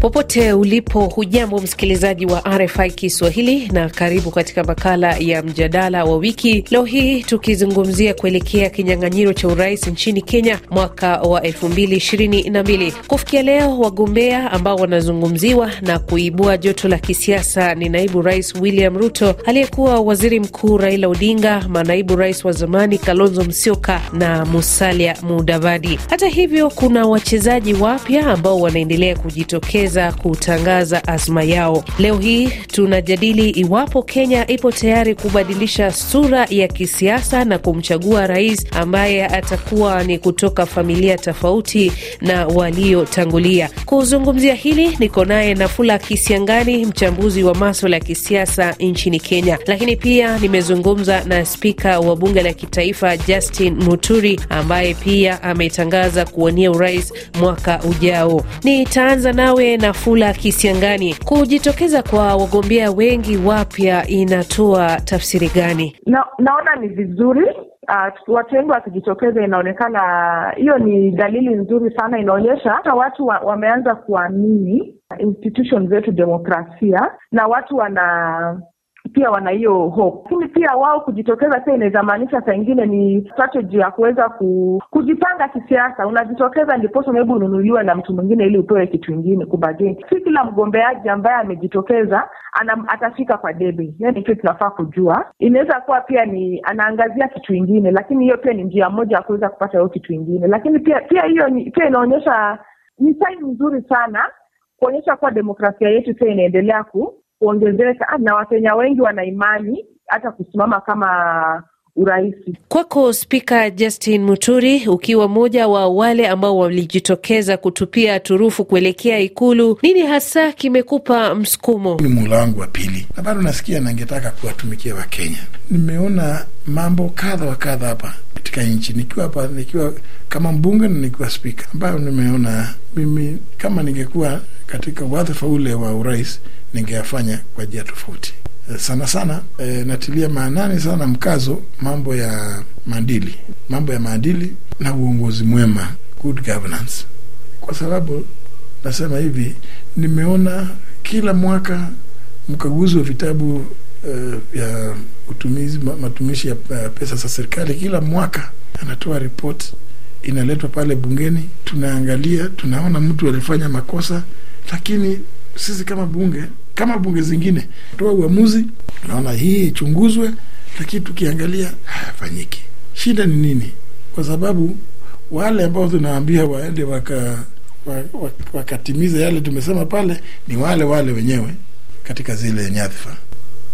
Popote ulipo, hujambo msikilizaji wa RFI Kiswahili na karibu katika makala ya mjadala wa wiki. Leo hii tukizungumzia kuelekea kinyang'anyiro cha urais nchini Kenya mwaka wa 2022. Kufikia leo, wagombea ambao wanazungumziwa na kuibua joto la kisiasa ni naibu rais William Ruto, aliyekuwa waziri mkuu Raila Odinga, manaibu rais wa zamani Kalonzo Musyoka na Musalia Mudavadi. Hata hivyo, kuna wachezaji wapya ambao wanaendelea kujitokeza kutangaza azma yao. Leo hii tunajadili iwapo Kenya ipo tayari kubadilisha sura ya kisiasa na kumchagua rais ambaye atakuwa ni kutoka familia tofauti na waliotangulia. Kuzungumzia hili niko naye Nafula Kisiangani, mchambuzi wa maswala ya kisiasa nchini Kenya, lakini pia nimezungumza na spika wa bunge la kitaifa Justin Muturi ambaye pia ametangaza kuwania urais mwaka ujao. Nitaanza nawe Nafula Kisiangani, kujitokeza kwa wagombea wengi wapya inatoa tafsiri gani? Na, naona ni vizuri uh, watu wengi wakijitokeza, inaonekana hiyo ni dalili nzuri sana, inaonyesha hata watu wa, wameanza kuamini institution zetu demokrasia, na watu wana pia wana hiyo hope, lakini pia wao kujitokeza pia inaweza maanisha saa ingine ni strategy ya kuweza ku, kujipanga kisiasa. Unajitokeza ndiposa maybe ununuliwe na mtu mwingine ili upewe kitu ingine kubageni. Si kila mgombeaji ambaye amejitokeza ana, atafika kwa debe, yani kitu tunafaa kujua. Inaweza kuwa pia ni anaangazia kitu ingine, lakini hiyo pia ni njia moja ya kuweza kupata hiyo kitu ingine, lakini pia pia hiyo pia inaonyesha ni saini nzuri sana kuonyesha kuwa demokrasia yetu pia inaendelea ku kuongezeka na Wakenya wengi wana imani hata kusimama kama urahisi. Kwako Spika Justin Muturi, ukiwa mmoja wa wale ambao walijitokeza kutupia turufu kuelekea Ikulu, nini hasa kimekupa msukumo? Ni muhula wangu wa pili na bado nasikia nangetaka kuwatumikia Wakenya. Nimeona mambo kadha wa kadha hapa katika nchi, nikiwa hapa, nikiwa kama mbunge na nikiwa spika, ambayo nimeona mimi kama ningekuwa katika wadhifa ule wa urais ningeyafanya kwa njia tofauti sana sana. E, natilia maanani sana mkazo mambo ya maadili, mambo ya maadili na uongozi mwema, good governance, kwa sababu nasema hivi, nimeona kila mwaka mkaguzi wa vitabu vya uh, utumizi matumishi ya pesa za serikali kila mwaka anatoa ripoti, inaletwa pale bungeni, tunaangalia, tunaona mtu alifanya makosa, lakini sisi kama bunge kama bunge zingine toa uamuzi, naona hii ichunguzwe, lakini tukiangalia hayafanyiki. Shida ni nini? Kwa sababu wale ambao tunaambia waende waka wakatimiza waka yale tumesema pale ni wale wale wenyewe katika zile nyadhifa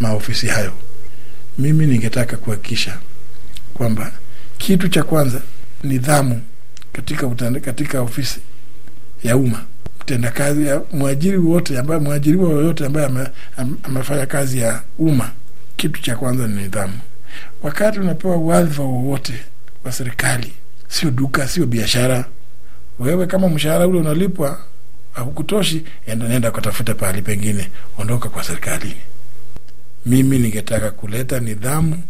maofisi hayo. Mimi ningetaka kuhakikisha kwamba kitu cha kwanza, nidhamu katika utanda, katika ofisi ya umma mtendakazi ya mwajiri wote ambaye mwajiriwa yoyote ambaye amefanya kazi ya umma, kitu cha kwanza ni nidhamu. Wakati unapewa wadhifa wowote wa serikali, sio duka, sio biashara. Wewe kama mshahara ule unalipwa haukutoshi, enda nenda ukatafuta pahali pengine, ondoka kwa serikali. Mimi ningetaka kuleta nidhamu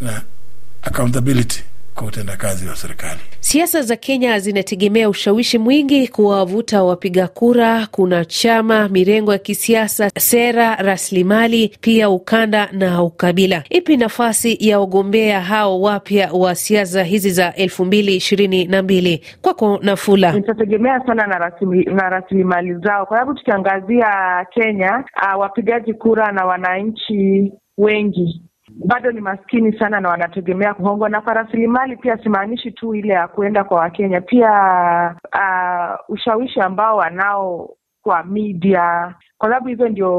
na accountability kwa utendakazi wa serikali. Siasa za Kenya zinategemea ushawishi mwingi kuwavuta wapiga kura. Kuna chama, mirengo ya kisiasa, sera, rasilimali, pia ukanda na ukabila. Ipi nafasi ya wagombea hao wapya wa siasa hizi za elfu mbili ishirini na mbili? Kwako Nafula. Itategemea sana na rasili, rasilimali zao, kwa sababu tukiangazia Kenya, uh, wapigaji kura na wananchi wengi bado ni maskini sana na wanategemea kuhongwa na kwa rasilimali. Pia simaanishi tu ile ya kuenda kwa Wakenya, pia uh, ushawishi ambao wanao kwa media, kwa sababu hivyo ndio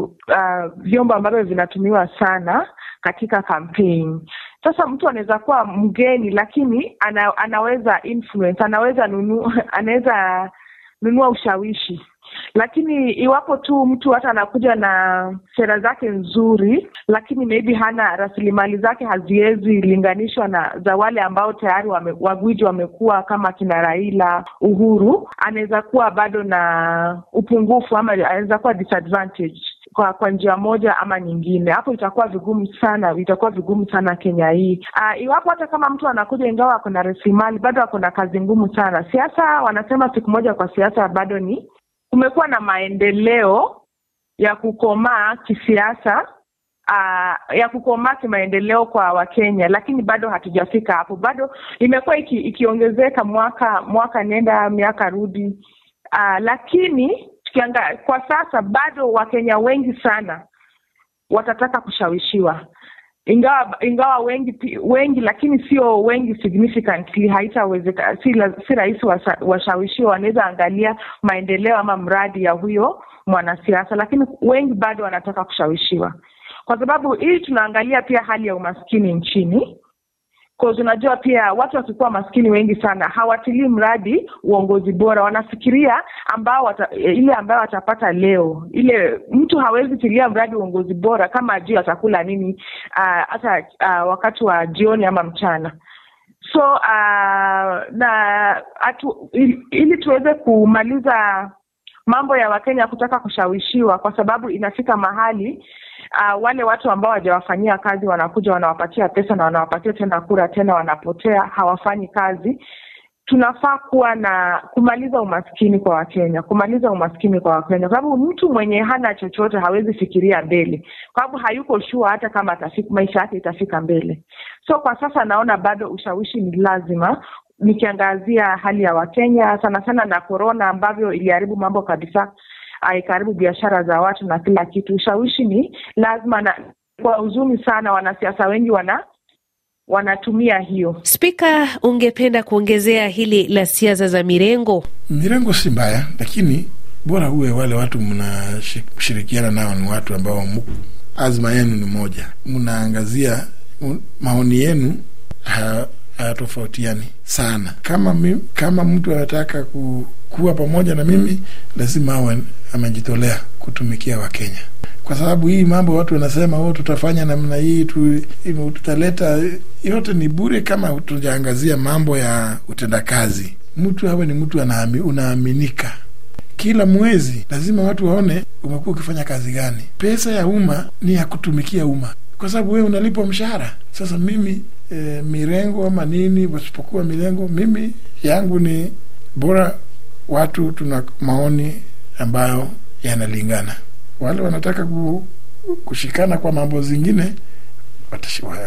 uh, vyombo ambavyo vinatumiwa sana katika kampeni. Sasa mtu anaweza kuwa mgeni, lakini ana, anaweza influence, anaweza nunu, anaweza nunua ushawishi lakini iwapo tu mtu hata anakuja na sera zake nzuri, lakini maybe hana rasilimali zake haziwezi linganishwa na za wale ambao tayari wame, wagwiji wamekuwa kama kina Raila, Uhuru, anaweza kuwa bado na upungufu ama anaweza kuwa disadvantage kwa kwa njia moja ama nyingine, hapo itakuwa vigumu sana, itakuwa vigumu sana Kenya hii. Uh, iwapo hata kama mtu anakuja ingawa ako na rasilimali, bado ako na kazi ngumu sana. Siasa wanasema siku moja kwa siasa bado ni kumekuwa na maendeleo ya kukomaa kisiasa uh, ya kukomaa kimaendeleo kwa Wakenya, lakini bado hatujafika hapo. Bado imekuwa iki, ikiongezeka mwaka mwaka nenda miaka rudi, uh, lakini tukianga, kwa sasa bado Wakenya wengi sana watataka kushawishiwa ingawa ingawa wengi wengi lakini sio wengi significantly, haitawezeka si, si rahisi washawishiwa. Wanaweza angalia maendeleo ama mradi ya huyo mwanasiasa, lakini wengi bado wanataka kushawishiwa, kwa sababu hii tunaangalia pia hali ya umaskini nchini Cause unajua pia watu wakikuwa maskini wengi sana hawatilii mradi uongozi bora, wanafikiria ambao wata, ile ambayo watapata leo. Ile mtu hawezi tilia mradi uongozi bora kama ajui atakula nini hata wakati wa jioni ama mchana. So uh, na atu, ili tuweze kumaliza mambo ya Wakenya kutaka kushawishiwa, kwa sababu inafika mahali uh, wale watu ambao hawajawafanyia kazi wanakuja wanawapatia pesa na wanawapatia tena kura, tena wanapotea, hawafanyi kazi. Tunafaa kuwa na kumaliza umaskini kwa Wakenya, kumaliza umaskini kwa Wakenya, kwa sababu mtu mwenye hana chochote hawezi fikiria mbele, kwa sababu hayuko shua hata kama atafika, maisha yake itafika mbele. So kwa sasa naona bado ushawishi ni lazima nikiangazia hali ya Wakenya sana sana na korona ambavyo iliharibu mambo kabisa, ikaharibu biashara za watu na kila kitu. Ushawishi ni lazima, na kwa huzuni sana wanasiasa wengi wana wanatumia hiyo. Spika, ungependa kuongezea hili la siasa za mirengo? Mirengo si mbaya, lakini bora huwe wale watu mnashirikiana nao ni watu ambao azma yenu ni moja, mnaangazia maoni yenu ha, hayatofautiani sana. Kama mi, kama mtu anataka ku, kuwa pamoja na mimi, lazima awe amejitolea kutumikia Wakenya, kwa sababu hii mambo watu wanasema o, tutafanya namna hii tu, tutaleta yote ni bure kama tujaangazia mambo ya utendakazi. Mtu awe ni mtu anaami, unaaminika kila mwezi lazima watu waone umekuwa ukifanya kazi gani. Pesa ya umma ni ya kutumikia umma, kwa sababu wewe unalipwa mshahara. Sasa mimi e, mirengo ama nini, wasipokuwa mirengo, mimi yangu ni bora watu tuna maoni ambayo yanalingana. Wale wanataka kushikana kwa mambo zingine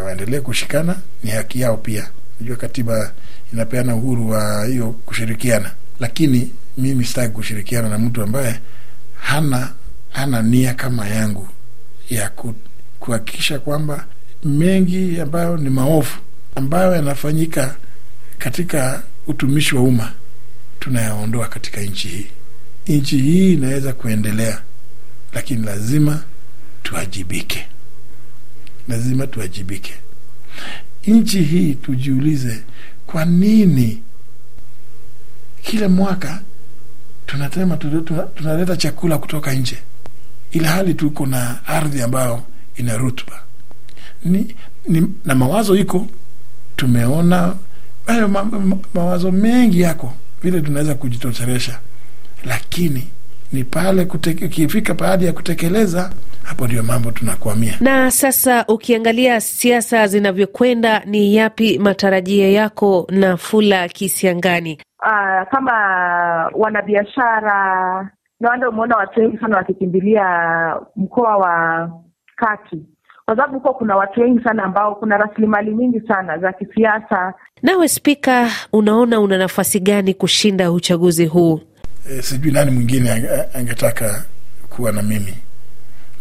waendelee kushikana, ni haki yao pia. Najua katiba inapeana uhuru wa hiyo kushirikiana, lakini mimi sitaki kushirikiana na mtu ambaye hana hana nia kama yangu ya kuhakikisha kwamba mengi ambayo ni maovu ambayo yanafanyika katika utumishi wa umma tunayaondoa katika nchi hii. Nchi hii inaweza kuendelea, lakini lazima tuwajibike, lazima tuwajibike. Nchi hii tujiulize, kwa nini kila mwaka tunatema tunaleta chakula kutoka nje, ila hali tuko na ardhi ambayo ina rutuba? Ni, ni, na mawazo iko, tumeona hayo ma, ma, mawazo mengi yako vile tunaweza kujitoshelesha, lakini ni pale ukifika pahali ya kutekeleza, hapo ndio mambo tunakwamia. Na sasa ukiangalia siasa zinavyokwenda, ni yapi matarajio yako Nafula Kisiangani? Uh, kama wanabiashara nawanda, umeona watu wengi sana wakikimbilia mkoa wa kati kwa sababu huko kuna watu wengi sana ambao kuna rasilimali nyingi sana za kisiasa. Nawe Spika, unaona una nafasi gani kushinda uchaguzi huu? E, sijui nani mwingine angetaka kuwa na mimi,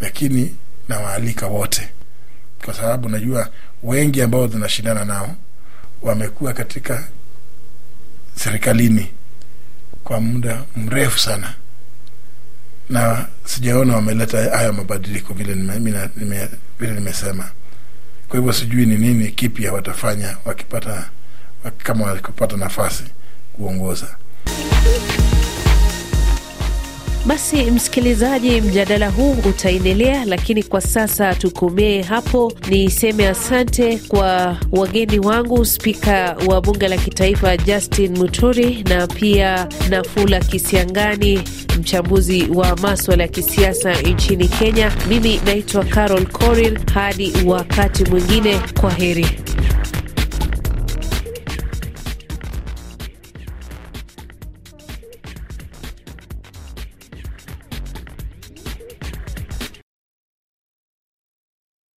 lakini nawaalika wote, kwa sababu najua wengi ambao tunashindana nao wamekuwa katika serikalini kwa muda mrefu sana na sijaona wameleta haya mabadiliko vile nime, nime, nimesema. Kwa hivyo sijui ni nini kipya watafanya wakipata kama wakipata nafasi kuongoza. Basi msikilizaji, mjadala huu utaendelea, lakini kwa sasa tukomee hapo. Niseme asante kwa wageni wangu, spika wa bunge la kitaifa Justin Muturi na pia Nafula Kisiangani, mchambuzi wa maswala ya kisiasa nchini Kenya. Mimi naitwa Carol Korir. Hadi wakati mwingine, kwa heri.